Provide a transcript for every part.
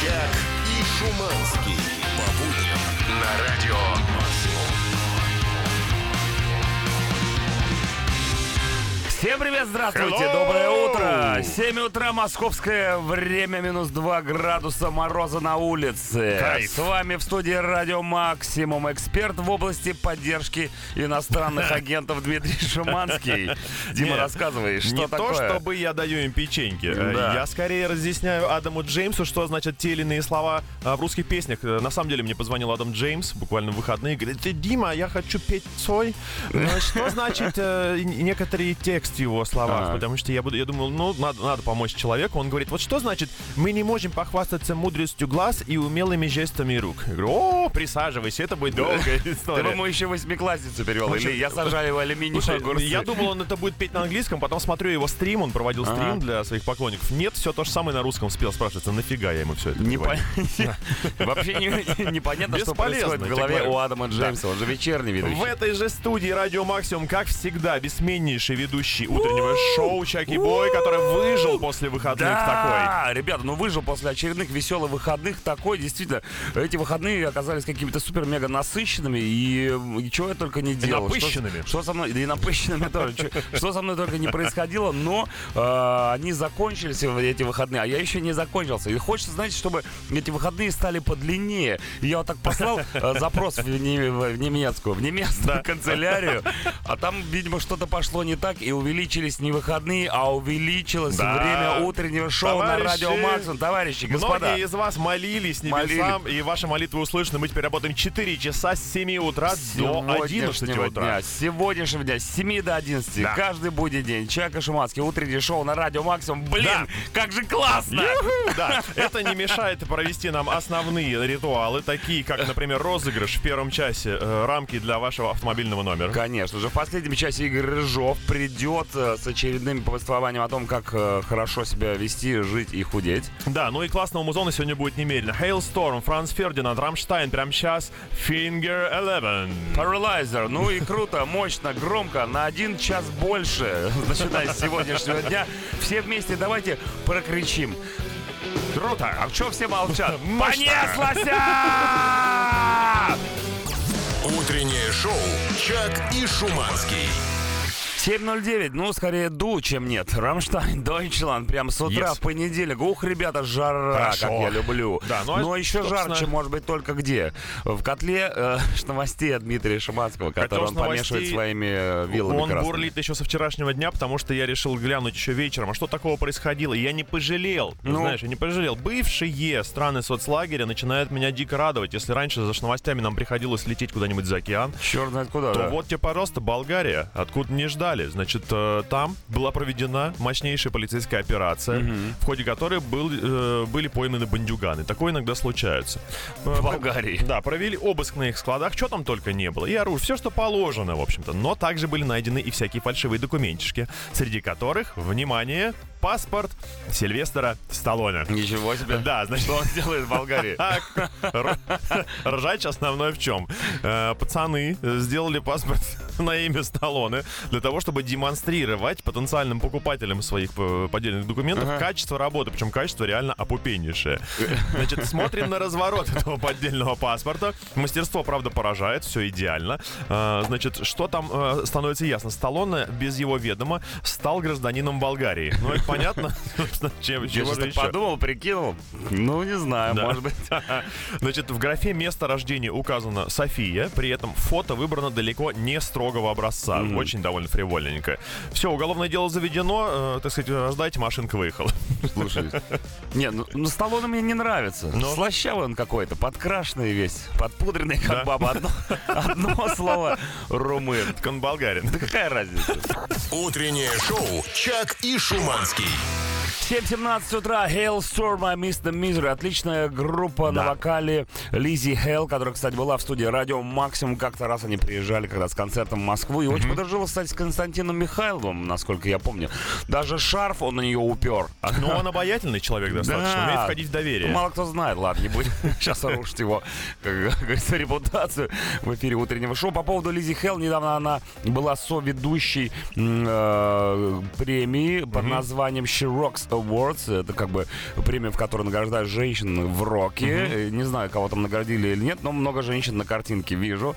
Чак и Шуманский. По будням на радио Всем привет, здравствуйте, Hello! доброе утро. 7 утра, московское время, минус 2 градуса мороза на улице. Кайф. С вами в студии Радио Максимум, эксперт в области поддержки иностранных агентов Дмитрий Шуманский. Дима, рассказывай, что не такое? то, чтобы я даю им печеньки. Э, Да. Я скорее разъясняю Адаму Джеймсу, что значит те или иные слова э, в русских песнях. Э, На самом деле мне позвонил Адам Джеймс буквально в выходные говорит, «Ты, Дима, я хочу петь цой. Что значит некоторые тексты в его словах? Ага. Потому что я, буду, я думал, ну, надо, надо помочь человеку. Он говорит, вот что значит, мы не можем похвастаться мудростью глаз и умелыми жестами рук. Я говорю, о, присаживайся, это будет долгая Ты история. бы ему еще восьмиклассницу перевел, общем, или я сажаю в алюминиевые Слушай, огурцы. я думал, он это будет петь на английском, потом смотрю его стрим, он проводил стрим для своих поклонников. Нет, все то же самое на русском спел. Спрашивается, нафига я ему все это Вообще не- непонятно, что происходит в голове тебе у. Адама Джеймса. Он же вечерний ведущий. В этой же студии Радио Максимум, как всегда, бессменнейший ведущий утреннего шоу Чаки Бой, который выжил после выходных такой. Да, ребята, ну выжил после очередных веселых выходных такой, действительно, эти выходные оказались какими-то супер-мега насыщенными, и, и чего я только не делал. Что- напыщенными. Что, со мной, да и напыщенными тоже. Что со мной только не происходило, но э, они закончились, эти выходные, а я еще не закончился. И хочется, знаете, чтобы эти выходные стали подлиннее. И я вот так послал э, запрос в, не- в немецкую, в немецкую канцелярию, а там, видимо, что-то пошло не так, и увеличились не выходные, а увеличилось Да. время утреннего шоу на Товарищи, радио Максимум. Товарищи, господа. Многие из вас молились небесам, и ваши молитвы услышаны. Мы теперь работаем 4 часа с 7 утра до 11 сегодняшнего утра. дня, с сегодняшнего дня, с 7 до 11, Да. каждый будний день. Чака Шуманский, утреннее шоу на радио Максимум. Блин, Да. как же классно! Да, это не мешает провести нам основные ритуалы, такие как, например, розыгрыш в первом часе э, рамки для вашего автомобильного номера. Конечно же, в последнем часе Игорь Рыжов придет э, с очередным повествованием о том, как э, хорошо себя вести, жить и худеть. Да, ну и классного музона сегодня будет немерено. Halestorm, Franz Ferdinand, Рамштайн, прямо сейчас Finger Eleven. Paralyzer, ну и круто, мощно, громко, на один час больше, начиная с сегодняшнего дня. Все вместе давайте прокричим. Круто! А что все молчат? Понеслась! Утреннее шоу Чак и Шуманский. 7.09, ну, скорее ду, чем нет. Рамштайн, Deutschland, прям с утра Yes. в понедельник. Ух, ребята, жара, Хорошо. как я люблю. Да, ну, а, Но еще собственно- жарче, может быть, только где? В котле э, новостей от Дмитрия Шиманского, который он помешивает своими э, вилами Он красными. бурлит еще со вчерашнего дня, потому что я решил глянуть еще вечером, а что такого происходило. Я не пожалел. Ну? Знаешь, я не пожалел. Бывшие страны соцлагеря начинают меня дико радовать. Если раньше за новостями нам приходилось лететь куда-нибудь за океан, Черт знает куда, то да. вот тебе, пожалуйста, Болгария, откуда не ждали. Значит, э, там была проведена мощнейшая полицейская операция, в ходе которой был, э, были пойманы бандюганы. Такое иногда случается. В Болгарии. Да, провели обыск на их складах, что там только не было. И оружие, все, что положено, в общем-то. Но также были найдены и всякие фальшивые документишки, среди которых, внимание, паспорт Сильвестра Сталлоне. Ничего себе. Да, значит, он делает в Болгарии? ржач основной в чем? Э, Пацаны сделали паспорт на имя Сталлоне для того, чтобы демонстрировать потенциальным покупателям своих э, поддельных документов Ага. качество работы, причем качество реально опупеннейшее. Значит, смотрим на разворот этого поддельного паспорта. Мастерство, правда, поражает, все идеально. Э, Значит, что там становится ясно? Сталлоне без его ведома стал гражданином Болгарии. Ну, это понятно. Чем, Я так еще? подумал, прикинул. Ну, не знаю, Да. может быть. Значит, в графе место рождения указана София, при этом фото выбрано далеко не строгого образца. Очень довольно фривольненько. Все, уголовное дело заведено, э, так сказать, ждайте, машинка выехала. Слушай, не, ну, ну Сталлоне мне не нравится. Ну? Слащавый он какой-то, подкрашенный весь, подпудренный, как Да. баба. Одно, одно слово румын. Так он болгарин. Да какая разница? Утреннее шоу Чак и Шуманский. 7.17 утра, Hailstorm, I Miss the Misery. Отличная группа на Да. вокале Лизи Хелл, которая, кстати, была в студии Радио Максимум. Как-то раз они приезжали когда с концертом в Москву. И очень подружилась, кстати, с Константином Михайловым, насколько я помню. Даже шарф он на нее упер. Ну, он обаятельный человек достаточно, Да. умеет входить в доверие. Мало кто знает, ладно, не будем сейчас рушить его, как говорится, репутацию в эфире утреннего шоу. По поводу Лизи Хелл, недавно она была соведущей э, премии под названием She Rocks Awards. Это как бы премия, в которой награждают женщин в роке. Э, Не знаю, кого там наградили или нет, но много женщин на картинке вижу.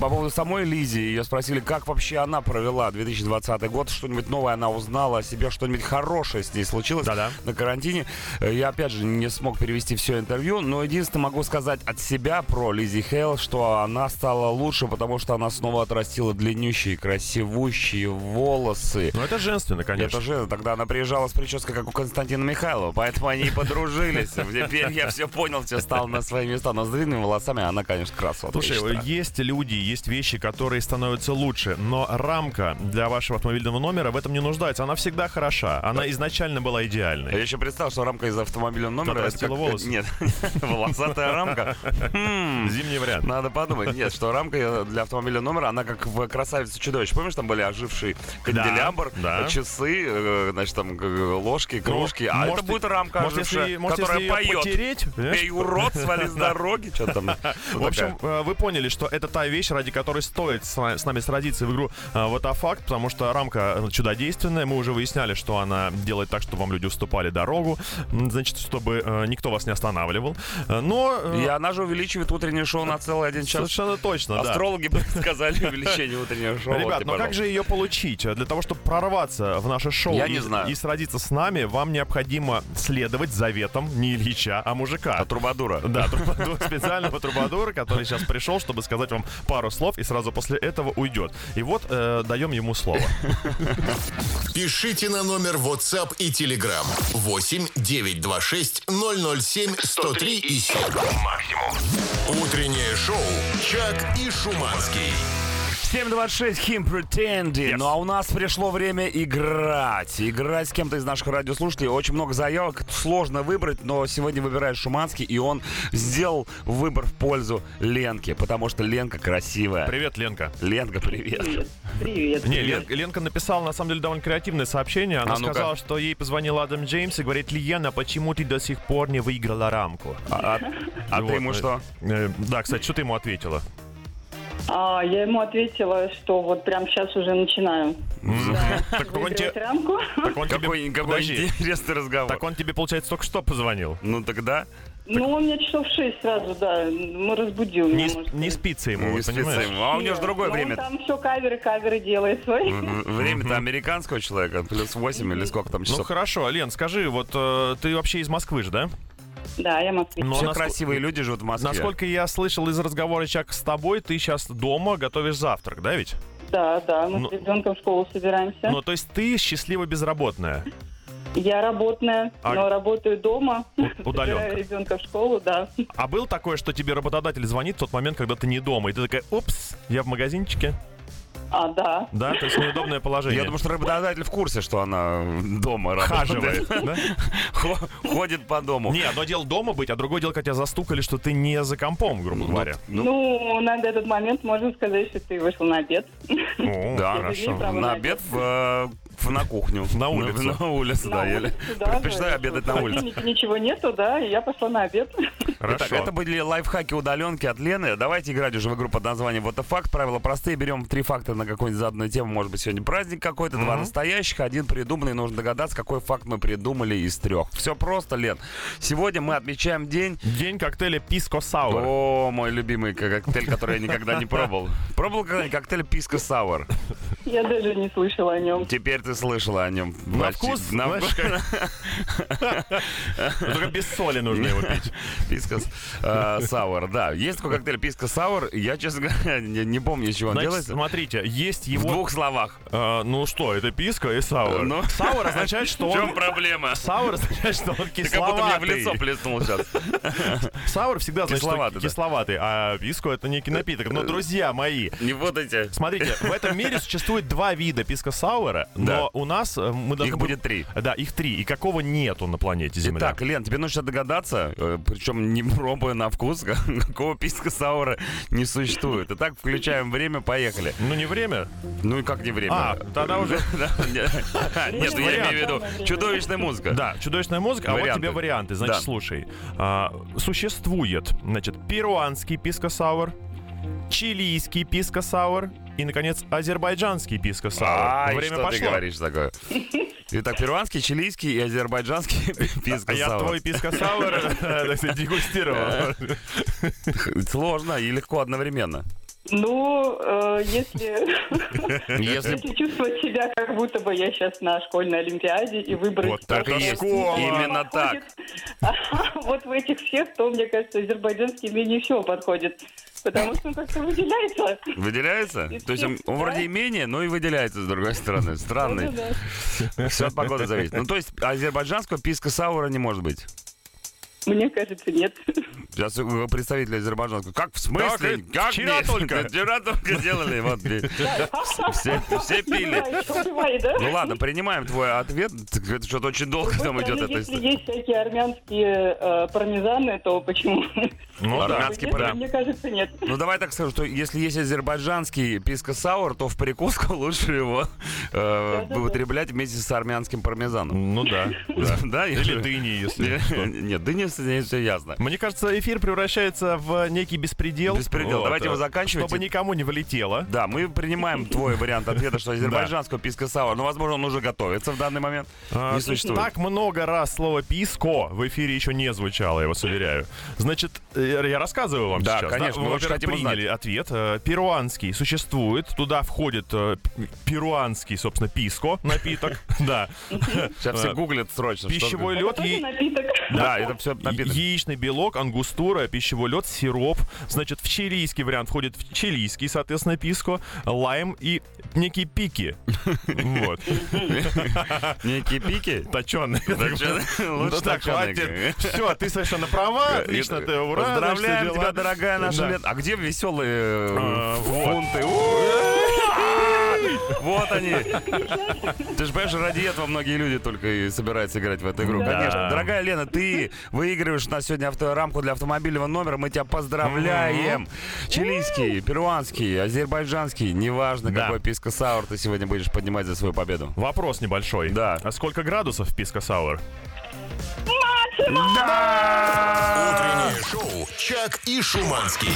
По поводу самой Лизи, ее спросили, как вообще она провела 2020 год, что-нибудь новое она узнала о себе, что-нибудь хорошее с ней случилось Да-да. на карантине. Э, Я, опять же, не смог перевести все интервью, но единственное могу сказать от себя про Лизи Хейл, что она стала лучше, потому что она снова отрастила длиннющие, красивущие волосы. Ну, это женственно, конечно. Это же тогда она приезжала с прической, как у Константина Михайлова, поэтому они и подружились. Теперь я все понял, все стало на свои места. Но с длинными волосами она, конечно, красотка. я Слушай, есть люди, есть вещи, которые становятся лучше, но рамка для вашего автомобильного номера в этом не нуждается. Она всегда хороша. Она изначально была Я идеальной. еще представил, что рамка из автомобильного номера... это как- волосы. Нет, волосатая рамка. Хм. Зимний вариант. Надо подумать. Нет, что рамка для автомобильного номера, она как в «Красавице чудовищ». Помнишь, там были оживший канделябр, часы, э, значит, там ложки, кружки. а может, это будет рамка которая поет. Эй, урод, свали с дороги. Что там? В общем, э, вы поняли, что это та вещь, ради которой стоит с на- с нами сразиться в игру э, вот факт, потому что рамка э, чудодейственная. Мы уже выясняли, что она делает так, чтобы вам люди уступали дорогу, значит, чтобы никто вас не останавливал. Но И она же увеличивает утреннее шоу на целый один час. совершенно точно, да. Астрологи сказали увеличение утреннего шоу. Ребят, Вот, ну как же ее получить? Для того, чтобы прорваться в наше шоу Я и, не знаю. и сразиться с нами, вам необходимо следовать заветам не Ильича, а мужика. А трубадура. Да, трубадур, специального трубадура, который сейчас пришел, чтобы сказать вам пару слов, и сразу после этого уйдет. И вот э, даем ему слово. Пишите на номер WhatsApp и Telegram 8 926 007 103 и 7. Максимум. Утреннее шоу «Чак и Шуманский». 726 Him Pretending. Yes. Ну а у нас пришло время играть. Играть с кем-то из наших радиослушателей. Очень много заявок. Сложно выбрать, но сегодня выбирает Шуманский, и он сделал выбор в пользу Ленки, потому что Ленка красивая. Привет, Ленка. Ленка, привет. Привет. Привет. Не, Лен- Ленка написала, на самом деле, довольно креативное сообщение. Она А ну-ка. сказала, что ей позвонил Адам Джеймс и говорит, Лена, почему ты до сих пор не выиграла рамку? А, а- а Вот, ты ему э, что? э, Да, кстати, что ты ему ответила? А, я ему ответила, что вот прям сейчас уже начинаю. Так он тебе... Выигрывать рамку. Так он тебе... Какой, Подожди. интересный разговор. Так он тебе, получается, только что позвонил. Ну тогда Ну, он меня часов в шесть сразу, да, ну, разбудил Не, меня, с- может не сказать. спится ему, не вот, понимаешь? ему. А у него же Нет, другое ну, время. Он там все каверы, каверы делает свои. Время-то американского человека, плюс 8 или сколько там Ну часов. хорошо, Лен, скажи, вот э, ты вообще из Москвы же, да? Да, я москвич. Ну, Все наско- красивые люди живут в Москве. Насколько я слышал из разговора Чак с тобой, ты сейчас дома готовишь завтрак, да ведь? Да, да, мы Ну- с ребенком в школу собираемся. Ну, то есть ты счастливо безработная. Я работная, А- но работаю дома. У- Собираю удаленка. ребенка в школу, да. А был такое, что тебе работодатель звонит в тот момент, когда ты не дома, и ты такая, упс, я в магазинчике? А, да. Да, то есть неудобное положение. Я думаю, что работодатель в курсе, что она дома работает. Ходит по дому. Не, одно дело дома быть, а другое дело, когда тебя застукали, что ты не за компом, грубо говоря. Ну, Ну, на этот момент можно сказать, что ты вышел на обед. Да, хорошо. на обед в- на кухню. На улицу. На, на улицу, да. На я улице, да, предпочитаю обедать на улице. ничего нету, да, и я пошла на обед. Хорошо. Итак, это были лайфхаки удаленки от Лены. Давайте играть уже в игру под названием Вот факт. Правила простые. Берем три факта на какую-нибудь заданную тему. Может быть, сегодня праздник какой-то. Два настоящих, один придуманный. Нужно догадаться, какой факт мы придумали из трех. Все просто, Лен. Сегодня мы отмечаем день День коктейля Писко Сауэр. О, мой любимый коктейль, который я никогда не пробовал. Пробовал когда-нибудь коктейль Писка Сауэр? Я даже не слышала о нем. Теперь ты слышала о нем. На вкус, На вкус. Только без соли нужно его пить. Писко э, sour, да. Есть такой коктейль Писко sour. Я, честно говоря, не, помню, из чего он делается. смотрите, есть В его... двух словах. э, ну что, это писко и sour. Ну. Сауэр означает, что В чем он... проблема? Сауэр означает, что он Ты как будто мне в кисловатый. лицо плеснул сейчас. Sour всегда значит, Кисловатый, кисловатый, а писко это некий напиток. Но, друзья мои, Не вот эти. Смотрите, в этом мире существует два вида писко sour а, но Да. у нас э, мы должны Их будет три. Да, их три. И какого нету на планете Земля? Итак, Лен, тебе нужно догадаться, э, причем не пробуя на вкус, какого писко sour а не существует. Итак, включаем время, поехали. ну не время. Ну и как не время? А, тогда уже- Нет, я Вариант. имею в виду чудовищная музыка. Да, чудовищная музыка, а вот тебе варианты. Значит, слушай. а, существует, значит, перуанский писко sour, чилийский писко sour, И, наконец, азербайджанский писко sour. Время что пошло. ты говоришь такое? Итак, перуанский, чилийский и азербайджанский писка А я твой писка саур э, так сказать, дегустировал. Сложно и легко одновременно. Ну, э, если, Если если чувствовать себя, как будто бы я сейчас на школьной олимпиаде и выбрать... Вот так и есть. школа. Именно подходит. Вот в этих всех, то, мне кажется, азербайджанский менее всего подходит. Потому что он как-то выделяется. выделяется? Из То есть он, он да. вроде и менее, но и выделяется с другой стороны. Странный. Да-да-да. Все от погоды зависит. Ну, то есть азербайджанского писка саура не может быть. Мне кажется, нет. Сейчас представители азербайджанского. Как в смысле? Как? Как Вчера нет? только. Вчера только делали. Вот, все, все пили. Ну ладно, принимаем твой ответ. Это что-то очень долго там Ну, идет правда, эта Если есть всякие армянские э, пармезаны, то почему? Ну. Армянский пармезан. Мне кажется, нет. Ну давай так скажу, что если есть азербайджанский писка саур, то в прикуску лучше его э, употреблять вместе с армянским пармезаном. Ну да. да. Или дыни, если. Нет, дыни, здесь все ясно. Мне кажется, эфир превращается в некий беспредел. Беспредел. Давайте его заканчивать. Чтобы никому не вылетело. Да, мы принимаем твой вариант ответа, что азербайджанского писка саур, но, возможно, он уже готовится в данный момент. А, Не существует. Так много раз слово «писко» в эфире еще не звучало, я вас уверяю. Значит, э, я рассказываю вам Да, сейчас. конечно, Вы, мы очень хотим приняли ответ. Э, Перуанский существует. Туда входит э, перуанский, собственно, писко, напиток. Да. Сейчас все Э, гуглят срочно. Пищевой лед, е- напиток. Да, это все напиток. яичный белок, ангустура, пищевой лед, сироп. Значит, в чилийский вариант входит в чилийский, соответственно, писко, лайм и некие пики. Вот. Некие пики. Точёный. Лучше Ну так, хватит. Все, ты совершенно права. Отлично, ты ура. Поздравляем тебя, дорогая наша лет. А где веселые э, А, фунты? Вот они. Ты же понимаешь, ради этого многие люди только и собираются играть в эту игру. Да. Конечно. Дорогая Лена, ты выигрываешь у нас сегодня рамку для автомобильного номера. Мы тебя поздравляем. Чилийский, перуанский, азербайджанский, неважно, Да. какой писка саур ты сегодня будешь поднимать за свою победу. Вопрос небольшой. Да. А сколько градусов в Писка Сауэр? Утреннее шоу «Чак и Шуманский».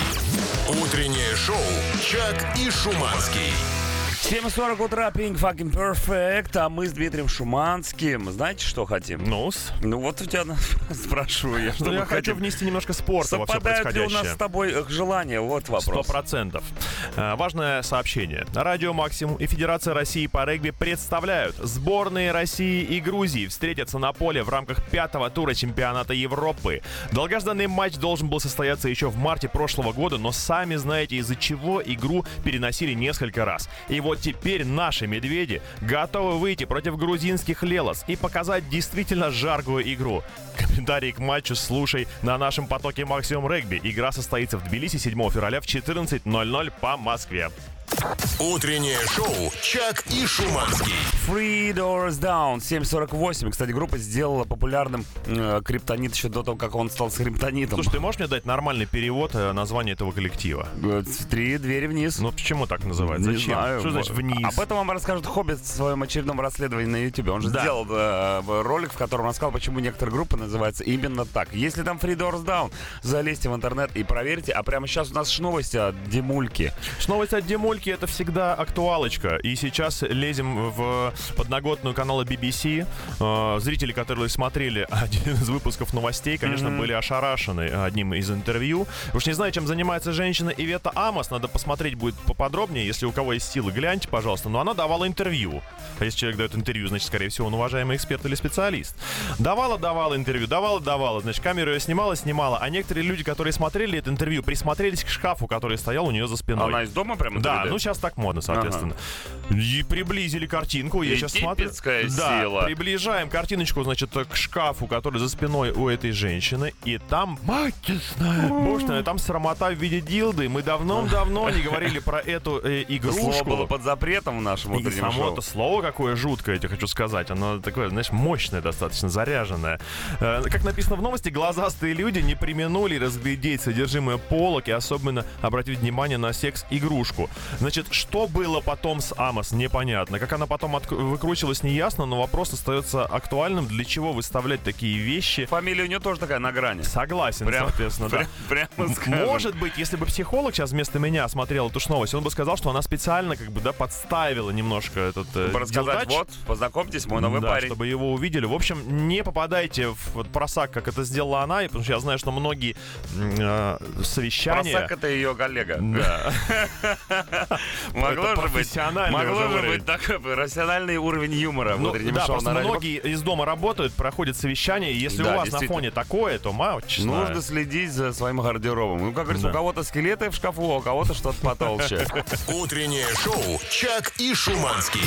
Утреннее шоу «Чак и Шуманский». 7.40 утра, Pink Fucking Perfect, а мы с Дмитрием Шуманским. Знаете, что хотим? ну Ну вот у тебя спрашиваю я, что Ну, я хочу хотим. внести немножко спорта во все Совпадают ли у нас с тобой э, желания? Вот Сто вопрос. процентов. Э, Важное сообщение. Радио Максимум и Федерация России по регби представляют. Сборные России и Грузии встретятся на поле в рамках пятого тура чемпионата Европы. Долгожданный матч должен был состояться еще в марте прошлого года, но сами знаете, из-за чего игру переносили несколько раз. И вот теперь наши медведи готовы выйти против грузинских Лелос и показать действительно жаркую игру. Комментарий к матчу слушай на нашем потоке Максимум Регби. Игра состоится в Тбилиси 7 февраля в 14.00 по Москве. Утреннее шоу «Чак и Шуманский». Three Doors Down 748. Кстати, группа сделала популярным э, криптонит еще до того, как он стал скриптонитом. Слушай, ты можешь мне дать нормальный перевод э, названия этого коллектива? Э, Три двери вниз. Ну почему так называть? Не Зачем? знаю. Что значит вниз? Об этом вам расскажет Хоббит в своем очередном расследовании на YouTube. Он же Да. сделал э, ролик, в котором рассказал, почему некоторые группы называются именно так. Если там Free Doors Down, залезьте в интернет и проверьте. А прямо сейчас у нас новости от Димульки. Новость от Демольки это всегда актуалочка. И сейчас лезем в подноготную канала BBC. Э, Зрители, которые смотрели один из выпусков новостей, конечно, были ошарашены одним из интервью. Уж не знаю, чем занимается женщина Ивета Амос. Надо посмотреть будет поподробнее. Если у кого есть силы, гляньте, пожалуйста. Но она давала интервью. А если человек дает интервью, значит, скорее всего, он уважаемый эксперт или специалист. Давала, давала интервью, давала, давала. Значит, камеру ее снимала, снимала. А некоторые люди, которые смотрели это интервью, присмотрелись к шкафу, который стоял у нее за спиной. Она из дома прямо Да? Ну сейчас так модно, соответственно. И приблизили картинку, я сейчас смотрю. Да, сила. приближаем картиночку, значит, к шкафу, который за спиной у этой женщины, и там, боже мой, там срамота в виде дилды. Мы давно-давно не говорили про эту э, игрушку. Слово было под запретом в нашем И утреннем само шоу. это слово какое жуткое, я тебе хочу сказать. Оно такое, знаешь, мощное достаточно, заряженное. Э, Как написано в новости, глазастые люди не применули разглядеть содержимое полок и особенно обратить внимание на секс-игрушку. Значит, что было потом с Амос, непонятно. Как она потом от... выкручивалась, не ясно, но вопрос остается актуальным. Для чего выставлять такие вещи? Фамилия у нее тоже такая на грани. Согласен, Прям- соответственно, да. прям- прямо скажем. Может быть, если бы психолог сейчас вместо меня смотрел эту новость, он бы сказал, что она специально как бы, да, подставила немножко этот э, рассказать, вот, познакомьтесь, мой новый да, парень. чтобы его увидели. В общем, не попадайте в просак, как это сделала она, потому что я знаю, что многие э, совещания... Просак это ее коллега. Да. Могло же быть, профессиональный могло же уровень. быть такой профессиональный уровень юмора Ну, да, шоу просто на радио. многие из дома работают, проходят совещания, и если Да, у вас на фоне такое, то мать Нужно следить за своим гардеробом. Ну, как говорится, Да. у кого-то скелеты в шкафу, а у кого-то что-то потолще. Утреннее шоу «Чак и Шуманский».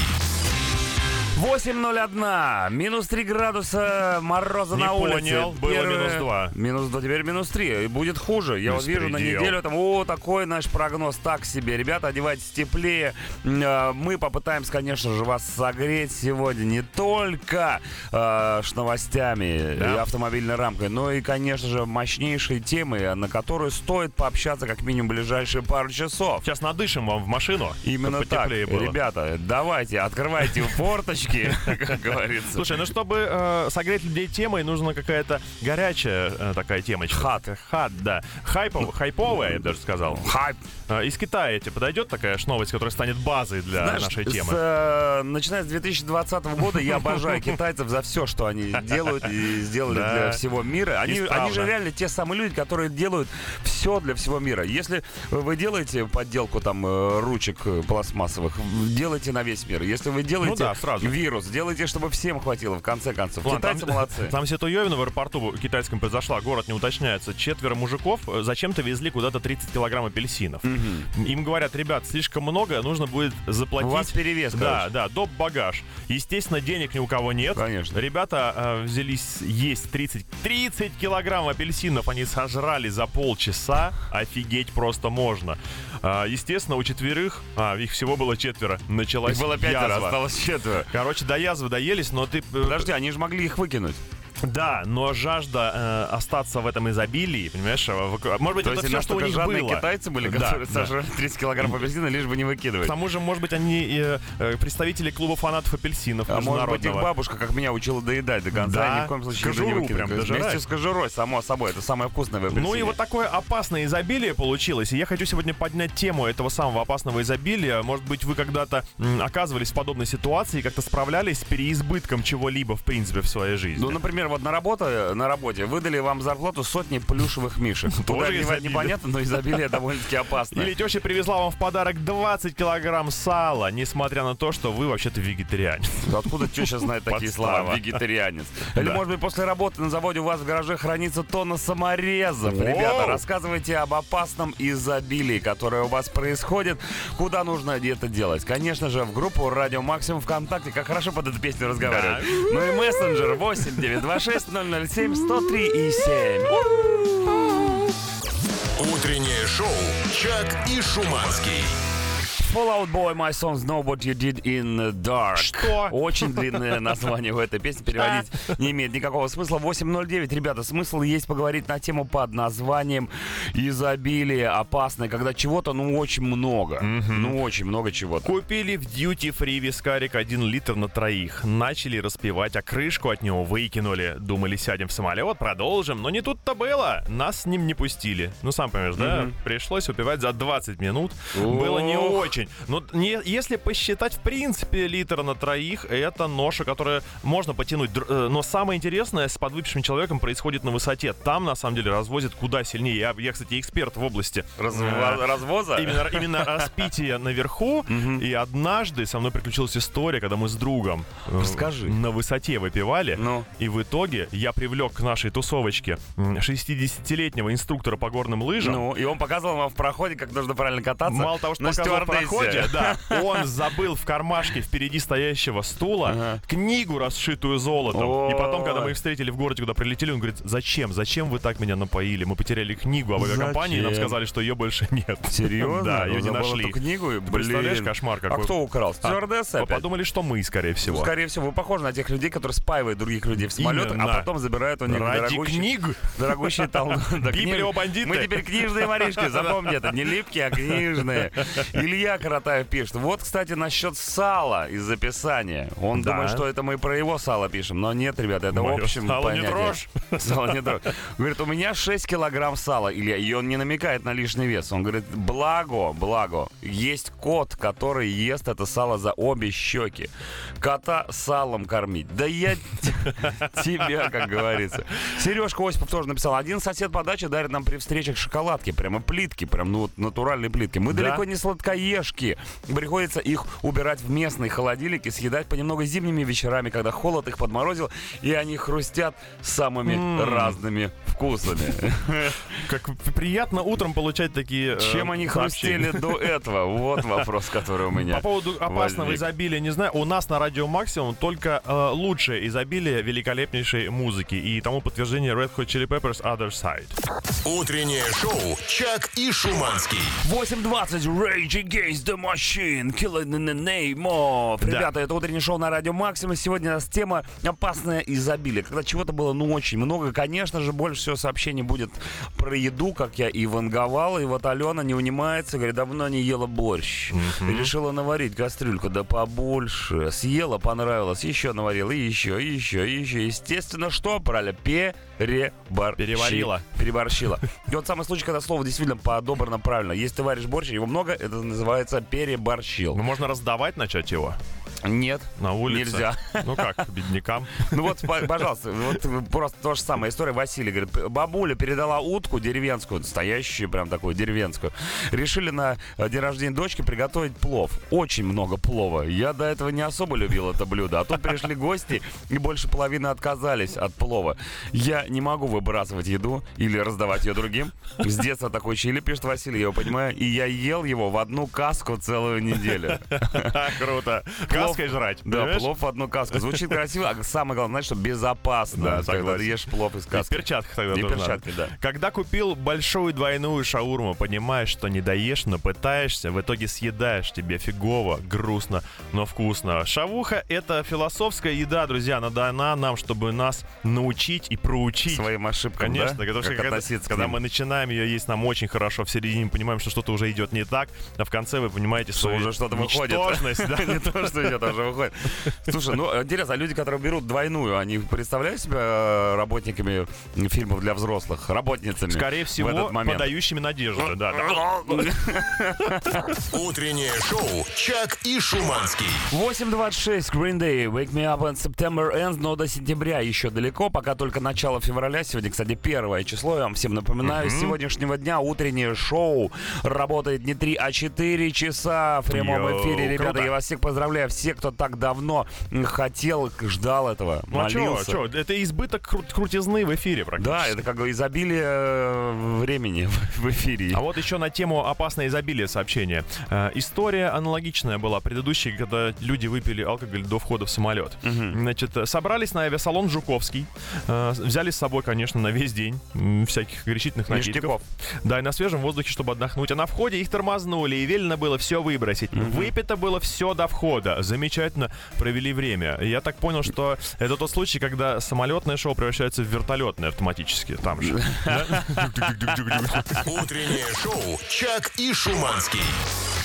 8.01. Минус 3 градуса мороза Не на улице. понял, было минус два. Минус 2, теперь минус 3. И будет хуже. Я вот вижу на Беспредел. неделю там, о, такой наш прогноз так себе. Ребята, одевайтесь теплее. Э, Мы попытаемся, конечно же, вас согреть сегодня не только э, с новостями Да. и автомобильной рамкой, но и, конечно же, мощнейшей темой, на которую стоит пообщаться как минимум ближайшие пару часов. Сейчас надышим вам в машину. Именно так. потеплее было. Ребята, давайте, открывайте форточки, как говорится. Слушай, ну чтобы э, согреть людей темой, нужна какая-то горячая э, такая темочка. Хат. Хат, да. Хайпов, хайповая, я бы даже сказал. Хайп. Э, Из Китая тебе подойдет такая ж новость, которая станет базой для Знаешь, нашей с, темы? э, начиная с 2020 года я обожаю китайцев за все, что они делают и сделали для всего мира. Они, они же реально те самые люди, которые делают все для всего мира. Если вы делаете подделку там э, ручек э, пластмассовых, делайте на весь мир. Если вы делаете Ну да, сразу. вирус, делайте, чтобы всем хватило, в конце концов. Ладно, Китайцы там, молодцы. Там Ситуевина в аэропорту китайском произошла, город не уточняется. Четверо мужиков э, зачем-то везли куда-то 30 килограмм апельсинов. Им говорят, ребят, слишком много, нужно будет заплатить. У вас перевес, Да, короче. да, доп. багаж. Естественно, денег ни у кого нет. Конечно. Ребята э, взялись есть 30, 30 килограмм апельсинов, они сожрали за полчаса. Офигеть просто можно. А, естественно, у четверых, а, их всего было четверо, началась Их было пятеро, язва. осталось четверо. Короче, до язвы доелись, но ты... э, Подожди, они же могли их выкинуть. Да, но жажда э, остаться в этом изобилии, понимаешь, э, в- может быть, То это все, что у них было. китайцы были, Да, которые да. сожрали 30 килограмм апельсина, лишь бы не К выкидывать. тому же, может быть, они э, э, представители клуба фанатов апельсинов А может быть, их бабушка, как меня, учила доедать до конца, Да, и ни в коем случае кожуру не выкидывать. прям. Вместе с кожурой, само собой, это самое вкусное в Ну и апельсине. вот такое опасное изобилие получилось. И я хочу сегодня поднять тему этого самого опасного изобилия. Может быть, вы когда-то м, оказывались в подобной ситуации и как-то справлялись с переизбытком чего-либо, в принципе, в своей жизни. Ну, например, вот на, работе, на работе выдали вам зарплату сотни плюшевых мишек. Тоже девать непонятно, но изобилие довольно-таки опасное. Или теща привезла вам в подарок 20 килограмм сала, несмотря на то, что вы вообще-то вегетарианец. Откуда теща знает такие слова? Вегетарианец. Или, может быть, после работы на заводе у вас в гараже хранится тонна саморезов. Ребята, рассказывайте об опасном изобилии, которое у вас происходит. Куда нужно это делать? Конечно же, в группу Радио Максимум ВКонтакте. Как хорошо под эту песню разговаривать. Ну и мессенджер 8 926 007 103 и 7. Утреннее шоу «Чак и Шуманский». Fall Out Boy, My Songs Know What You Did in the Dark. Что? Очень длинное название в этой песне. Переводить не имеет никакого смысла. 8.09. Ребята, смысл есть поговорить на тему под названием изобилие опасное, когда чего-то, ну, очень много. Ну, очень много чего-то. Купили в Duty Free вискарик 1 литр на троих. Начали распивать, а крышку от него выкинули. Думали, сядем в самолет, продолжим. Но не тут-то было. Нас с ним не пустили. Ну, сам понимаешь, да? Пришлось выпивать за 20 минут. Было не Ох. Очень. Но не, если посчитать, в принципе, литр на троих, это ноша, которая можно потянуть. Э, Но самое интересное с подвыпившим человеком происходит на высоте. Там, на самом деле, развозят куда сильнее. Я, я кстати, эксперт в области. Разво- э, Развоза? Именно, именно распитие наверху. И однажды со мной приключилась история, когда мы с другом э, Расскажи. на высоте выпивали. Ну. И в итоге я привлек к нашей тусовочке м, 60-летнего инструктора по горным лыжам. Ну, и он показывал вам в проходе, как нужно правильно кататься. Мало того, что показывал в. Проходе, да, он забыл в кармашке впереди стоящего стула Ага. книгу, расшитую золотом. О. И потом, когда мы их встретили в городе, куда прилетели, он говорит, зачем, зачем вы так меня напоили? Мы потеряли книгу об авиакомпании, и нам сказали, что ее больше нет. Серьезно? Да, ее не нашли. эту книгу, Ты представляешь, блин. кошмар какой. А кто украл? Стюардесса опять? подумали, что мы, скорее всего. Ну, Скорее всего, вы похожи на тех людей, которые спаивают других людей в самолет, Именно. а потом забирают у них Ради дорогущие, книг. дорогущие тал- да, книг. Библиобандиты. Мы теперь книжные воришки, запомни это, не липкие, а книжные. Илья, Каратаев пишет. Вот, кстати, насчет сала из описания. Он Да. думает, что это мы про его сало пишем. Но нет, ребята, это Моё в общем сало не понятие. трожь. Сало не трожь. Говорит, у меня 6 килограмм сала, Илья. И он не намекает на лишний вес. Он говорит, благо, благо. Есть кот, который ест это сало за обе щеки. Кота салом кормить. Да я тебя, как говорится. Сережка Осипов тоже написал. Один сосед по даче дарит нам при встречах шоколадки. Прямо плитки. Прям, ну, вот натуральные плитки. Мы Да? далеко не сладкоежки. Приходится их убирать в местные холодильники, съедать понемногу зимними вечерами, когда холод их подморозил, и они хрустят самыми разными вкусами. Как приятно утром получать такие э, Чем они хрустели до этого? Вот вопрос, который у меня По поводу опасного изобилия, не знаю, у нас на радио Максимум только э, лучшее изобилие великолепнейшей музыки. И тому подтверждение Red Hot Chili Peppers Other Side. Утреннее шоу «Чак и Шуманский». 8.20 Rage Against the Machine the name of Ребята, это утреннее шоу на Радио Максимум Сегодня у нас тема опасное изобилие Когда чего-то было ну очень много. Конечно же, больше всего сообщений будет про еду Как я и ванговал И вот Алена не унимается Говорит, давно не ела борщ И решила наварить кастрюльку Да побольше. Съела, понравилось Еще наварила, и еще, и еще, и еще. Естественно, что, правильно? Переборщила. Переварила. Переборщила. И вот самый случай, когда слово действительно подобрано правильно. Если ты варишь борщ, его много, это называется переборщил Ну, можно раздавать начать его Нет, на улице. нельзя Ну как, беднякам. Ну вот, по- пожалуйста, вот просто то же самое. История Василий говорит, бабуля передала утку деревенскую, настоящую прям такую деревенскую. Решили на э, день рождения дочки приготовить плов. Очень много плова. Я до этого не особо любил это блюдо. А тут пришли гости и больше половины отказались от плова. Я не могу выбрасывать еду или раздавать ее другим. С детства такой чили, пишет Василий, я его понимаю. И я ел его в одну каску целую неделю. Круто. Каской жрать. Да, понимаешь? плов в одну каску. Звучит красиво, а самое главное, знаешь, что безопасно. Да, когда ешь плов из И каски. перчатках тогда И перчатки, да. Когда купил большую двойную шаурму, понимаешь, что не доешь, но пытаешься, в итоге съедаешь. Тебе фигово, грустно, но вкусно. Шавуха — это философская еда, друзья. Она дана нам, чтобы нас научить и проучить. Своим ошибкам, Конечно, да? потому что Как когда, когда мы начинаем ее есть, нам очень хорошо, в середине понимаем, что что-то уже идет не так, а в конце вы понимаете, Что свою уже что-то выходит. ничтожность, да. Не то, что идет, а уже выходит. Слушай, ну, интересно, а люди, которые берут двойную, они представляют себя э, работниками фильмов для взрослых? Работницами? Скорее в всего, этот момент? подающими надежду. Да. Утреннее шоу «Чак и Шуманский». 8.26, Green Day, Wake Me Up when September Ends, но до сентября еще далеко, пока только начало февраля. Сегодня, кстати, первое число, я вам всем напоминаю. С сегодняшнего дня утреннее шоу работает не 3, а 4 часа в прямом эфире. Ребята, я вас всех поздравляю. Все, кто так давно хотел, ждал этого, Ну а чё, молился. чё, это избыток кру- крутизны в эфире практически. Да, это как бы изобилие э, времени в- эфире. А вот еще на тему опасное изобилие сообщения. Э, история аналогичная была предыдущей, когда люди выпили алкоголь до входа в самолет. Значит, э, собрались на авиасалон Жуковский, э, взяли с собой, конечно, на весь день всяких горячительных напитков. Ништяков. Да, и на свежем воздухе, чтобы отдохнуть. А на входе их тормознули, и велено было все выбросить. Выпито было все до входа. Замечательно провели время. Я так понял, что это тот случай, когда самолетное шоу превращается в вертолетное автоматически. Там же. Утреннее шоу «Чак и Шуманский».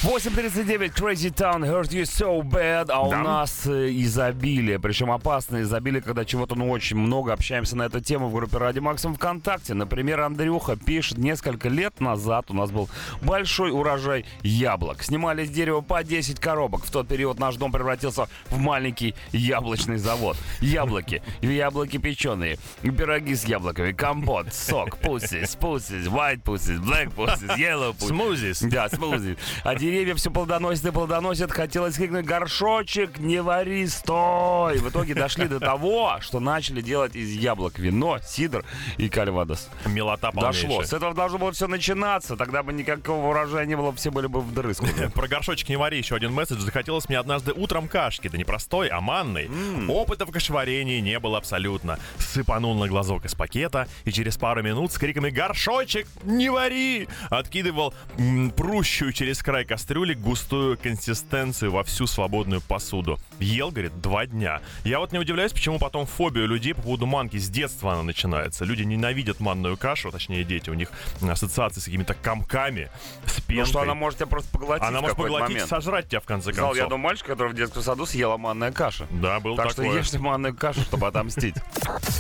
8.39, Crazy Town, Hurt You So Bad, а у Да. нас э, изобилие, причем опасное изобилие, когда чего-то ну очень много, общаемся на эту тему в группе Ради Максим ВКонтакте. Например, Андрюха пишет, несколько лет назад у нас был большой урожай яблок. Снимали с дерева по 10 коробок. В тот период наш дом превратился в маленький яблочный завод. Яблоки, яблоки печеные, пироги с яблоками, компот, сок, pussies, pussies, white pussies, black pussies, yellow pussies. Смузис. Да, смузи. А деревья все плодоносят и плодоносят. Хотелось крикнуть «Горшочек, не вари, стой!» В итоге дошли до того, что начали делать из яблок вино, сидр и кальвадос. Милота Дошло. полнейшая. С этого должно было все начинаться. Тогда бы никакого урожая не было, все были бы вдрызг. уже. Про горшочек не вари еще один месседж. Захотелось мне однажды утром кашки, да не простой, а манной. Опыта в кашеварении не было абсолютно. Сыпанул на глазок из пакета и через пару минут с криками «Горшочек, не вари!» откидывал м, прущую через край кастрюли густую консистенцию во всю свободную посуду. Ел, говорит, два дня. Я вот не удивляюсь, почему потом фобия у людей по поводу манки с детства она начинается. Люди ненавидят манную кашу, точнее дети, у них ассоциации с какими-то комками, с пенкой. Ну что, она может тебя просто поглотить Она может поглотить, момент. сожрать тебя в конце Знал концов. я одного мальчика, который в детском саду съела манная каша. Да, был Так что такое. ешьте манную кашу, чтобы отомстить.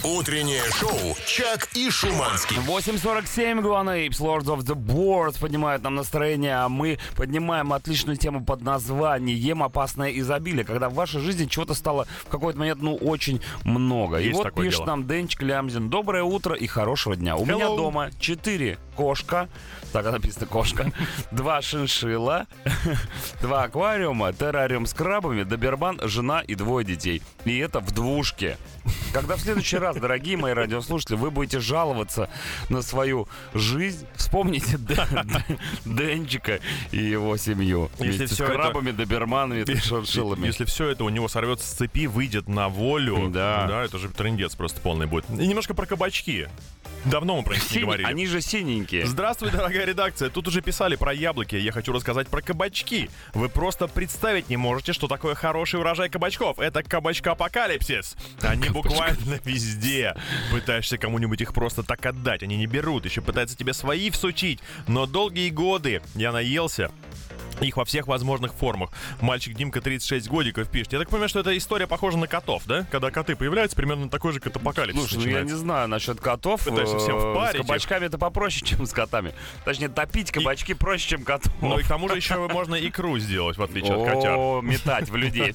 Утреннее шоу «Чак и Шуманский». 8.47 Guana Apes, Lords of the Boards поднимают нам настроение, а мы поднимаем отличную тему под названием «Опасное изобилие», когда в вашей жизни чего-то стало в какой-то момент, ну, очень много. и Есть вот такое пишет дело. нам Денчик Лямзин. Доброе утро и хорошего дня. У меня Hello. дома 4 кошка, так написано кошка, два шиншилла, два аквариума, террариум с крабами, доберман, жена и двое детей. И это в двушке. Когда в следующий раз, дорогие мои радиослушатели, вы будете жаловаться на свою жизнь, вспомните Денчика и его семью. Если Вместе с всё это- крабами, доберманами шиншиллами. Если все это у него сорвется с цепи, выйдет на волю, Да. это же трендец просто полный будет. И немножко про кабачки. Давно мы про них не говорили. Они же синенькие. Здравствуй, дорогая редакция. Тут уже писали про яблоки. Я хочу рассказать про кабачки. Вы просто представить не можете, что такое хороший урожай кабачков. Это кабачка-апокалипсис. Они буквально везде. Пытаешься кому-нибудь их просто так отдать. Они не берут. Еще пытаются тебе свои всучить. Но долгие годы я наелся их во всех возможных формах. Мальчик Димка 36 годиков пишет. Я так понимаю, что эта история похожа на котов, да? Когда коты появляются, примерно такой же котопокалипсис Слушай, ну я начинается. не знаю насчет котов. Пытаешься всем Э, впарить С их. кабачками это попроще, чем с котами. Точнее, топить кабачки проще, чем котов. Ну и к тому же еще можно икру сделать, в отличие от котят. О, метать в людей.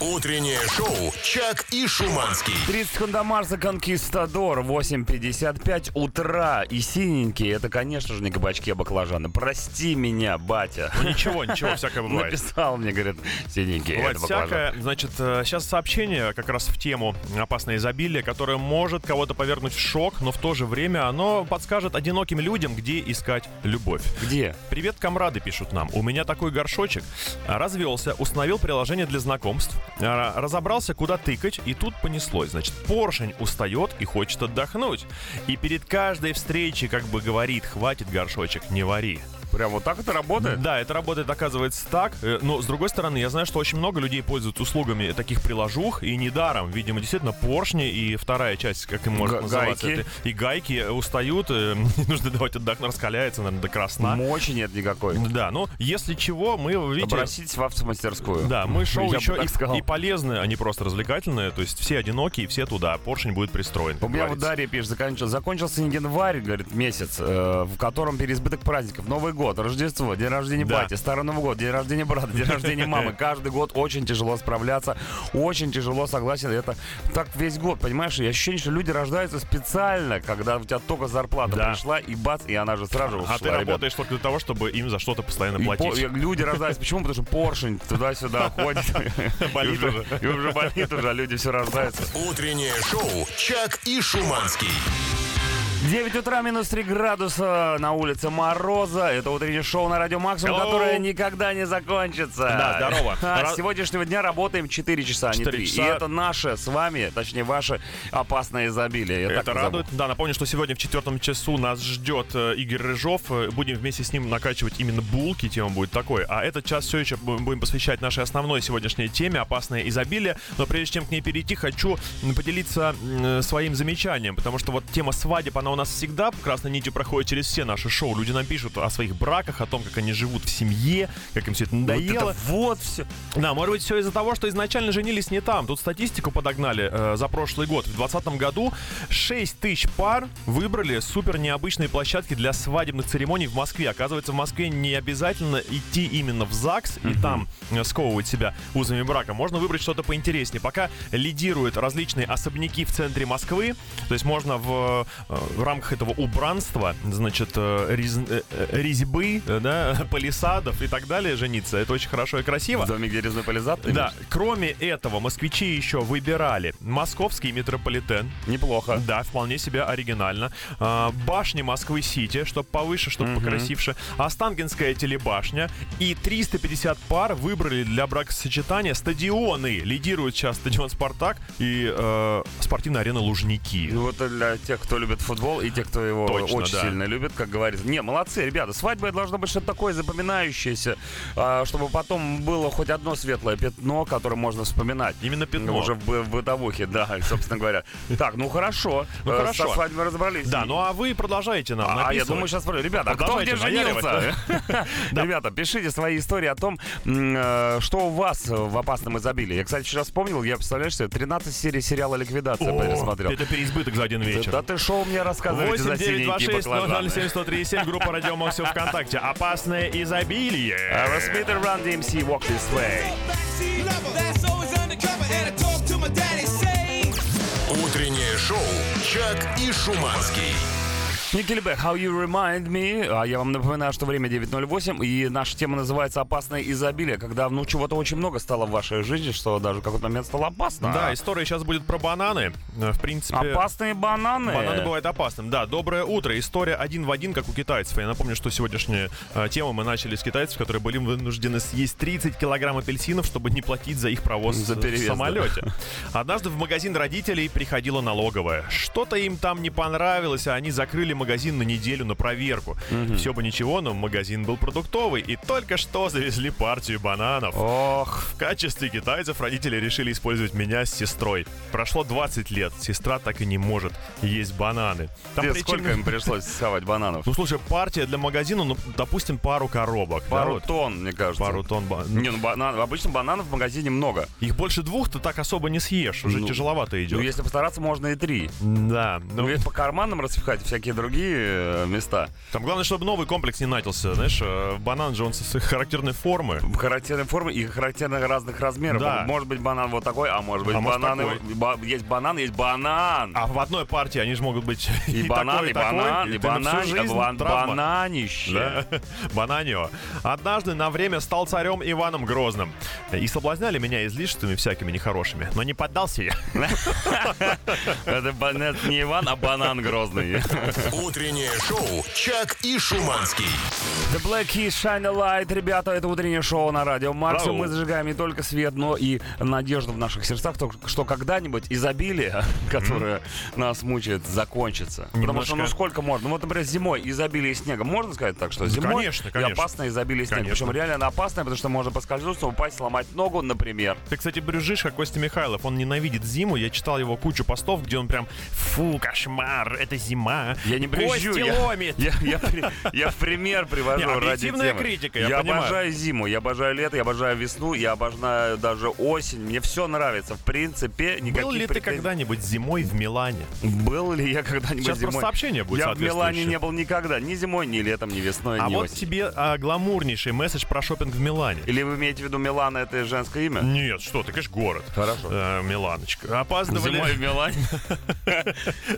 Утреннее шоу «Чак и Шуманский». 30 Хондамарса Конкистадор, 8.55 утра. И синенькие, это, конечно же, не кабачки, а баклажаны. Прости меня, батя. Ну ничего, ничего, всякое бывает. Написал мне, говорит, синенькие, Бывает всякое. Значит, э, сейчас сообщение как раз в тему опасное изобилие, которое может кого-то повергнуть в шок, но в то же время оно подскажет одиноким людям, где искать любовь. Где? Привет, комрады, пишут нам. У меня такой горшочек. Развелся, установил приложение для знакомств, а, разобрался, куда тыкать, и тут понеслось. Значит, поршень устает и хочет отдохнуть. И перед каждой встречей как бы говорит, хватит горшочек, не вари. Прям вот так это работает? Да, это работает, оказывается, так. Э, Но, с другой стороны, я знаю, что очень много людей пользуются услугами таких приложух, и недаром. Видимо, действительно, поршни и вторая часть, как им можно Га- называться, гайки. это- и гайки устают, э, не нужно давать отдохнуть, раскаляется, наверное, до красна. Мочи нет никакой. Да, ну, если чего, мы, видите... Обратитесь в автомастерскую. Да, мы шоу Я еще и, и полезные, а не просто развлекательные. То есть все одинокие, все туда. Поршень будет пристроен. У меня вот. Дарья пишет, закончился, закончился январь, говорит, месяц, э, в котором переизбыток праздников. Новый год, Рождество, день рождения Да. бати, Старый Новый год, день рождения брата, день рождения мамы. Каждый год очень тяжело справляться, очень тяжело, согласен. Это так весь год, понимаешь? И ощущение, что люди рождаются специально, когда у тебя только зарплата Да. пришла, и бац, и она же сразу А ушла, ты ребят. работаешь только для того, чтобы им за что-то постоянно И платить. по- и люди рождаются. Почему? Потому что поршень туда-сюда ходит. Болит уже. И уже болит уже, а люди все рождаются. Утреннее шоу «Чак и Шуманский». 9 утра, минус 3 градуса, на улице мороза. Это утреннее шоу на Радио Максимум, Hello. которое никогда не закончится. Да, здорово. А, С сегодняшнего дня работаем 4 часа, а не 4 3. часа. И это наше с вами, точнее, ваше опасное изобилие. Я Это радует. Да, напомню, что сегодня в четвертом часу нас ждет э, Игорь Рыжов. Э, Будем вместе с ним накачивать именно булки, тема будет такой. А этот час все еще бу- будем посвящать нашей основной сегодняшней теме «Опасное изобилие». Но прежде чем к ней перейти, хочу поделиться м, своим замечанием, потому что вот тема свадеб, она у нас всегда красной нитью проходит через все наши шоу. Люди нам пишут о своих браках, о том, как они живут в семье, как им все это Вот надоело. это вот все. Да, может быть, все из-за того, что изначально женились не там. Тут статистику подогнали э, за прошлый год. В 2020 году 6 тысяч пар выбрали супер необычные площадки для свадебных церемоний в Москве. Оказывается, в Москве не обязательно идти именно в ЗАГС и там э, сковывать себя узами брака. Можно выбрать что-то поинтереснее. Пока лидируют различные особняки в центре Москвы. То есть можно в, э, в рамках этого убранства, значит, э, рез- э, э, резьбы, да, палисадов и так далее жениться. Это очень хорошо и красиво. В доме, где резной пализад? ты Да, кроме этого, москвичи еще выбирали московский метрополитен. Неплохо. Да, вполне себе оригинально. А, башни Москвы-Сити, чтобы повыше, чтобы покрасивше. Останкинская телебашня. И 350 пар выбрали для бракосочетания стадионы. Лидирует сейчас стадион «Спартак» и э, спортивная арена «Лужники». Ну, вот для тех, кто любит футбол, и те, кто его Точно, очень да. сильно любит, как говорится. Не, молодцы, ребята. Свадьба это должно быть что-то такое запоминающееся, а, чтобы потом было хоть одно светлое пятно, которое можно вспоминать. Именно пятно. Уже в, в бытовухе, да, собственно говоря. Так, ну хорошо. Ну, Э, хорошо. Со свадьбой разобрались. Да, ну а вы продолжайте нам А я написывать. думаю, сейчас ребята, кто где женился? Ребята, пишите свои истории о том, э, что у вас в опасном изобилии. Я, кстати, вчера вспомнил, я представляешь себе, 13 серий сериала «Ликвидация» пересмотрел. Это переизбыток за один вечер. Да ты шоу мне рассказываете 8 за 9 2 синенькие 6 0 баклажаны. 0 7 103 группа Радио Максим ВКонтакте. Опасное изобилие. And Run DMC Walk This Way. Утреннее шоу «Чак и Шуманский». Никельбек, How You Remind Me. А я вам напоминаю, что время 9.08, и наша тема называется «Опасное изобилие», когда, ну, чего-то очень много стало в вашей жизни, что даже в какой-то момент стало опасно. Да, история сейчас будет про бананы. Э, В принципе... Опасные бананы. Бананы бывают опасным. Да, доброе утро. История один в один, как у китайцев. Я напомню, что сегодняшнюю э, тему мы начали с китайцев, которые были вынуждены съесть 30 килограмм апельсинов, чтобы не платить за их провоз За в перевез, да. самолете. Однажды в магазин родителей приходила налоговая. Что-то им там не понравилось, а они закрыли магазин на неделю на проверку. Все бы ничего, но магазин был продуктовый, и только что завезли партию бананов. Ох, В качестве китайцев родители решили использовать меня с сестрой. Прошло 20 лет, сестра так и не может есть бананы. Там причем- сколько им пришлось схавать бананов? Ну слушай, партия для магазина, ну, допустим, пару коробок. да, Пару вот. тонн, мне кажется. Пару тонн. ба- Не, ну банан, обычно бананов в магазине много. Их больше двух ты так особо не съешь, уже Ну, тяжеловато идет. Ну, если постараться, можно и три. Да, Ну, ну, ведь по карманам распихать всякие другие э, места. там главное, чтобы новый комплекс не начался, знаешь, э, банан же он с характерной формы. Характерные формы и характерных разных размеров. Да. Может быть банан вот такой, а может быть А может банан... такой. ба- есть банан, есть банан. А в одной партии они же могут быть и, банан, такой, и банан, такой, и ты на всю банан, жизнь бан- травма. бананище. Да, Бананио. Однажды на время стал царем Иваном Грозным. И соблазняли меня излишествами всякими нехорошими. Но не поддался я. Это не Иван, а банан грозный. Утреннее шоу «Чак и Шуманский». The Black Keys Shine a Light. Ребята, это утреннее шоу на радио Максимум. Браво. Мы зажигаем не только свет, но и надежду в наших сердцах, то- что когда-нибудь изобилие, которое нас мучает, закончится. Потому что, ну Немножко. сколько можно? Ну вот, например, зимой изобилие снега. Можно сказать так, что зимой конечно, и конечно. опасное изобилие снега. Конечно. Причем реально опасное, потому что можно поскользнуться, упасть, сломать ногу, например. Ты, кстати, брюжишь, как Костя Михайлов. Он ненавидит зиму. Я читал его кучу постов, где он прям «Фу, кошмар, это зима». Я не Кости я, ломит. я, я при- я в пример привожу Не, ради темы. критика, я понимаю. обожаю зиму, я обожаю лето, я обожаю весну, я обожаю даже осень. Мне все нравится. В принципе, никаких Был ли ты претензий. когда-нибудь зимой в Милане? Был ли я когда-нибудь Сейчас зимой? просто сообщение будет Я в Милане не был никогда. Ни зимой, ни летом, ни весной, А ни вот осенью. тебе а, гламурнейший месседж про шопинг в Милане. Или вы имеете в виду Милана это женское имя? Нет, что ты, конечно, город. Хорошо. Э, Миланочка. Опаздывали. Зимой в Милане?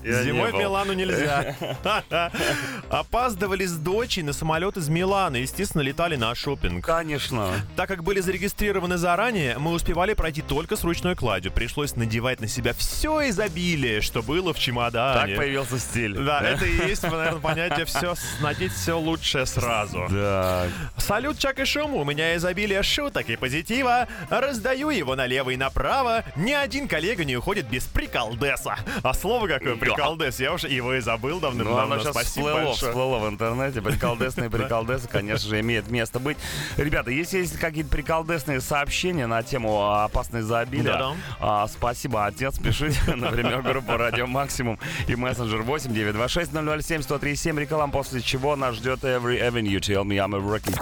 Я не Зимой в. Милану нельзя. Опаздывали с дочей на самолет из Милана. Естественно, летали на шопинг. Конечно. Так как были зарегистрированы заранее, мы успевали пройти только с ручной кладью. Пришлось надевать на себя все изобилие, что было в Так чемодане. появился стиль. Да, это и есть, наверное, понятие все, надеть все лучшее сразу. Да. Салют, Чак и Шум, у меня изобилие шуток и позитива. Раздаю его налево и направо. Ни один коллега не уходит без приколдеса. А слово какое приколдес, я уж его и забыл Ну, давным-давно. оно сейчас Спасибо всплыло, большое. всплыло в интернете. Приколдесные приколдесы, конечно же, имеет место быть. Ребята, если есть какие-то приколдесные сообщения на тему опасной изобилия, а, спасибо, отец, пишите, например, группу Радио Максимум и мессенджер 8 926 007 1037 реклам, после чего нас ждет Every Avenue. Tell me I'm a wrecking.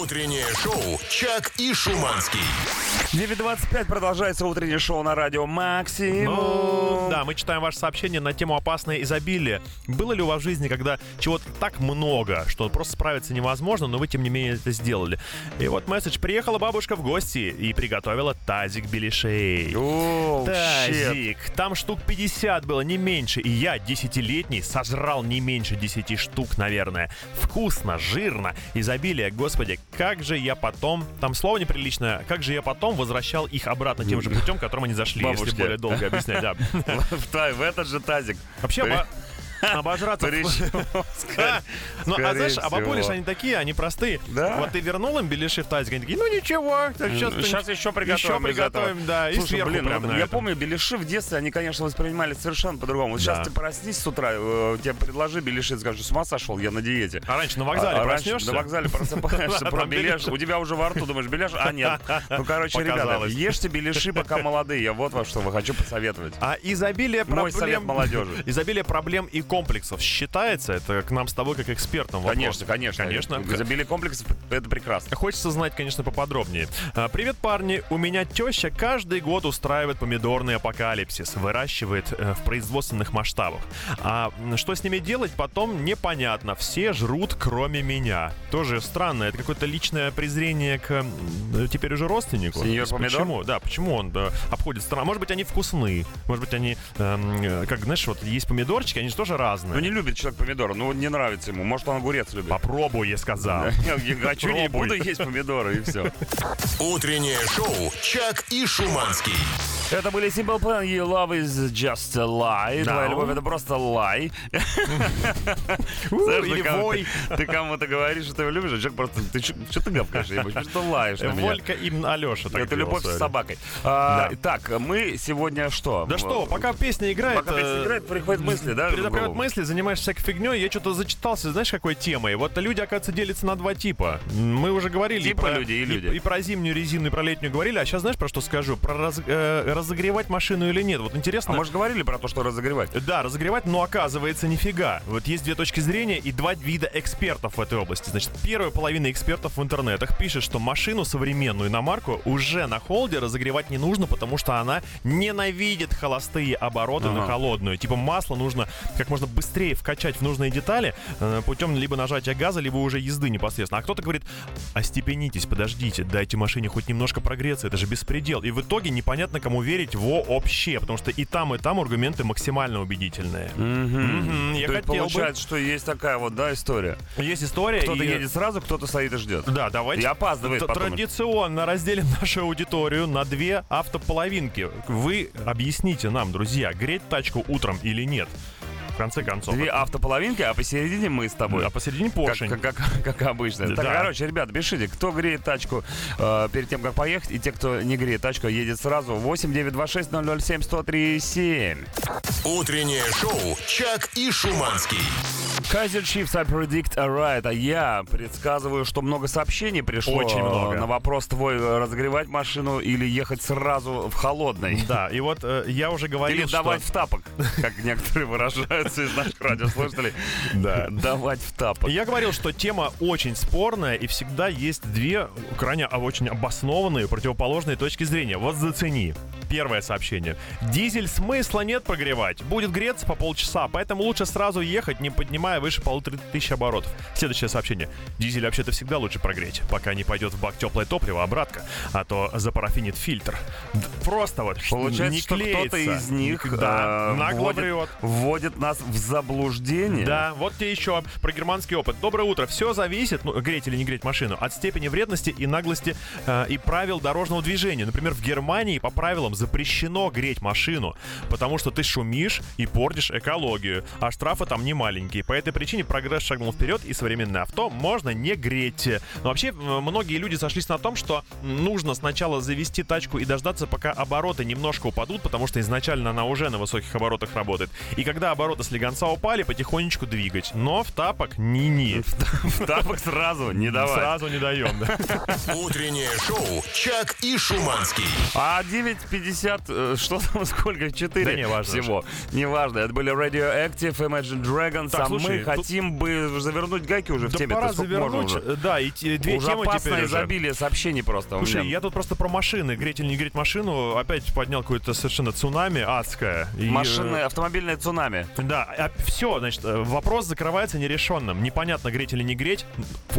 Утреннее шоу «Чак и Шуманский». 9.25 продолжается утреннее шоу на радио Максимум. Ну, да, мы читаем ваше сообщение на тему опасное изобилие. Было ли в жизни, когда чего-то так много, что просто справиться невозможно, но вы, тем не менее, это сделали? И вот месседж. Приехала бабушка в гости и приготовила тазик беляшей. Щет. Тазик. Там штук 50 было, не меньше. И я, десятилетний, сожрал не меньше 10 штук, наверное. Вкусно, жирно, изобилие. Господи, как же я потом... Там слово неприличное. Как же я потом возвращал их обратно тем же путем, которым они зашли, Бабушке. если более долго объяснять. Да. В этот же тазик. Вообще, Обожраться. Ну, а знаешь, а бабули ж всего. они такие, они простые. Вот ты вернул им беляши в тазик, они такие, ну ничего, сейчас, еще приготовим. Еще приготовим, да, и сверху блин, я помню, беляши в детстве, они, конечно, воспринимали совершенно по-другому. Вот сейчас ты проснись с утра, э, тебе предложи беляши, скажешь, с ума сошел, я на диете. А раньше на вокзале А- а проснешься? На вокзале просыпаешься, про беляш, у тебя уже во рту, думаешь, беляш, а нет. Ну, короче, ребята, ешьте беляши, пока молодые. Я вот вам что вы хочу посоветовать. А изобилие Мой совет проблем... молодежи. Изобилие проблем и комплексов считается? Это к нам с тобой как экспертам вопрос. Конечно, конечно. Конечно. Изобилие комплексов — это прекрасно. Хочется знать, конечно, поподробнее. А, Привет, парни. У меня теща каждый год устраивает помидорный апокалипсис. Выращивает э, в производственных масштабах. А что с ними делать, потом непонятно. Все жрут, кроме меня. Тоже странно. Это какое-то личное презрение к теперь уже родственнику. Сеньор помидор? Почему? Да, почему он да, обходит страну? Может быть, они вкусны. Может быть, они, эм, как, знаешь, вот есть помидорчики, они же тоже разные. Ну, не любит человек помидоры, ну, не нравится ему. Может, он огурец любит. Попробуй, я сказал. Я хочу, не буду есть помидоры, и все. Утреннее шоу «Чак и Шуманский». Это были Simple Plan, You Love is Just a Lie. Да. Твоя любовь это просто лай. Или ты кому- вой. Ты кому-то говоришь, что ты его любишь, а человек просто... Ты что ты гавкаешь? Что лаешь на меня? Волька и Алеша так Это любовь с собакой. А. Так, мы сегодня что? Да что, пока песня играет... Пока песня э, играет, приходят мысли, да? Голову? мысли, занимаешься всякой фигней, я что-то зачитался, знаешь, какой темой? Вот люди, оказывается, делятся на два типа. Мы уже говорили и Типа про, люди и люди. И, про зимнюю резину, и про летнюю говорили, а сейчас знаешь, про что скажу? Про раз- э, разогревать машину или нет. Вот А интересно... мы же говорили про то, что разогревать. Да, разогревать, но оказывается нифига. Вот есть две точки зрения и два вида экспертов в этой области. Значит, первая половина экспертов в интернетах пишет, что машину современную иномарку уже на холде разогревать не нужно, потому что она ненавидит холостые обороты на Ага. холодную. Типа масло нужно как можно быстрее вкачать в нужные детали э, путем либо нажатия газа, либо уже езды непосредственно. А кто-то говорит, остепенитесь, подождите, дайте машине хоть немножко прогреться, это же беспредел. И в итоге непонятно, кому верить вообще, потому что и там, и там аргументы максимально убедительные. Я То хотел бы. что есть такая вот, да, история. Есть история. Кто-то и- едет сразу, кто-то стоит и ждет. Да, давайте. И опаздывает потом. Традиционно разделим нашу аудиторию на две автополовинки. Вы объясните нам, друзья, греть тачку утром или нет? В конце концов. Две автополовинки, а посередине мы с тобой. А посередине поршень. Как, как, как- как обычно. Так, Да. короче, ребят, пишите, кто греет тачку э, перед тем, как поехать, и те, кто не греет тачку, едет сразу. 8 926 007 103 7. Утреннее шоу «Чак и Шуманский». Kaiser Chiefs, I predict a right. А я предсказываю, что много сообщений пришло Очень много. на вопрос твой, э, разогревать машину или ехать сразу в холодной. Да, и вот э, я уже говорил, Или что... давать в тапок, как некоторые выражаются из наших радиослушателей. Да. Давать в тапок. Я говорил, что тема очень спорная, и всегда есть две крайне а, очень обоснованные противоположные точки зрения. Вот зацени. Первое сообщение. Дизель смысла нет прогревать. Будет греться по полчаса, поэтому лучше сразу ехать, не поднимая выше полутора тысяч оборотов. Следующее сообщение. Дизель вообще-то всегда лучше прогреть, пока не пойдет в бак теплое топливо, обратка, а то запарафинит фильтр. Просто вот Получается, не что кто-то из них да, э, нагло вводит, врет. вводит нас в заблуждение. Да, вот тебе еще про германский опыт. Доброе утро. Все зависит, ну, греть или не греть машину, от степени вредности и наглости э, и правил дорожного движения. Например, в Германии по правилам запрещено греть машину, потому что ты шумишь и портишь экологию, а штрафы там не маленькие. По этой причине прогресс шагнул вперед, и современное авто можно не греть. Но вообще, многие люди сошлись на том, что нужно сначала завести тачку и дождаться, пока обороты немножко упадут, потому что изначально она уже на высоких оборотах работает. И когда обороты слегонца упали, потихонечку двигать. Но в тапок ни-ни. В тапок сразу не давай. Сразу не даем, да. Утреннее шоу «Чак и Шуманский». А 9.50, э, что там, сколько? 4 Да не важно всего. Неважно. Это были Radioactive, Imagine Dragons, Так, а слушай, мы тут- хотим бы завернуть гайки уже в Да теме. пора завернуть. уже? Да, и те- две Уже темы опасное теперь уже. изобилие сообщений просто. Слушай, меня. я тут просто про машины. Греть или не греть машину. Опять поднял какое-то совершенно цунами адское. И, э, автомобильное цунами. Да, все, значит, э, вопрос закрывается нерешенным. Непонятно, греть или не греть.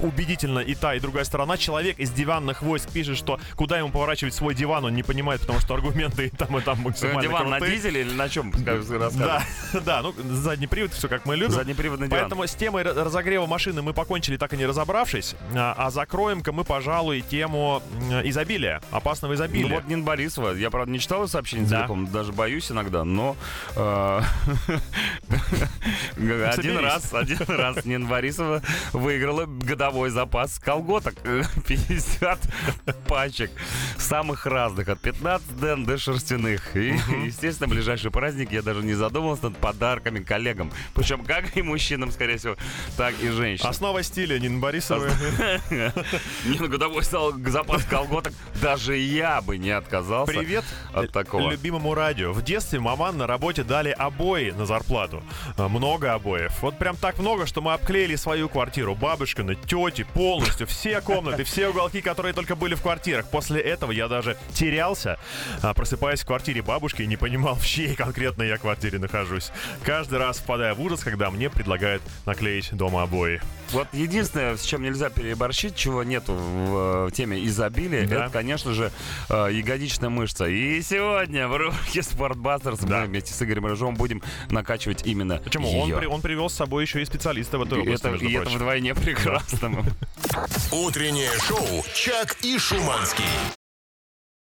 Убедительно и та, и другая сторона. Человек из диванных войск пишет, что куда ему поворачивать свой диван, он не понимает, потому что аргументы и там, и там максимально Диван на крутые. дизеле или на чем? Да, да, ну задний привод, все как мы любим. Заднеприводный диван. Поэтому с темой ра- разогрева машины мы покончили, так и не разобравшись. А, а закроем-ка мы, пожалуй, тему изобилия, опасного изобилия. Ну вот Нин Борисова. Я, правда, не читал ее сообщение Да. целиком, даже боюсь иногда, но... Один раз, один раз Нина Борисова выиграла годовой запас колготок. 50 пачек самых разных, от 15 ден до шерстяных. И, естественно, в ближайший праздник я даже не задумывался над подарками коллегам. Причем как и мужчинам, скорее всего, так и женщинам. Основа стиля Нина Борисовой. Не на годовой стал запас колготок. Даже я бы не отказался Привет от такого. любимому радио. В детстве маман на работе дали обои на зарплату. А, Много обоев. Вот прям так много, что мы обклеили свою квартиру. Бабушкины, тети, полностью. Все комнаты, все уголки, которые только были в квартирах. После этого я даже терялся, а, просыпаясь в квартире бабушки и не понимал, в чьей конкретно я квартире нахожусь. Каждый раз впадая в ужас, когда мне предлагают наклеить дома обои. Вот единственное, с чем нельзя переборщить, чего нету в э, теме изобилия, Да. это, конечно же, э, ягодичная мышца. И сегодня в рубрике Спортбастерс Да. мы вместе с Игорем Рыжовым будем накачивать именно Почему? Он, ее. при- он привел с собой еще и специалиста в этой И области, это, между и это вдвойне прекрасно. Утреннее шоу «Чак и Шуманский».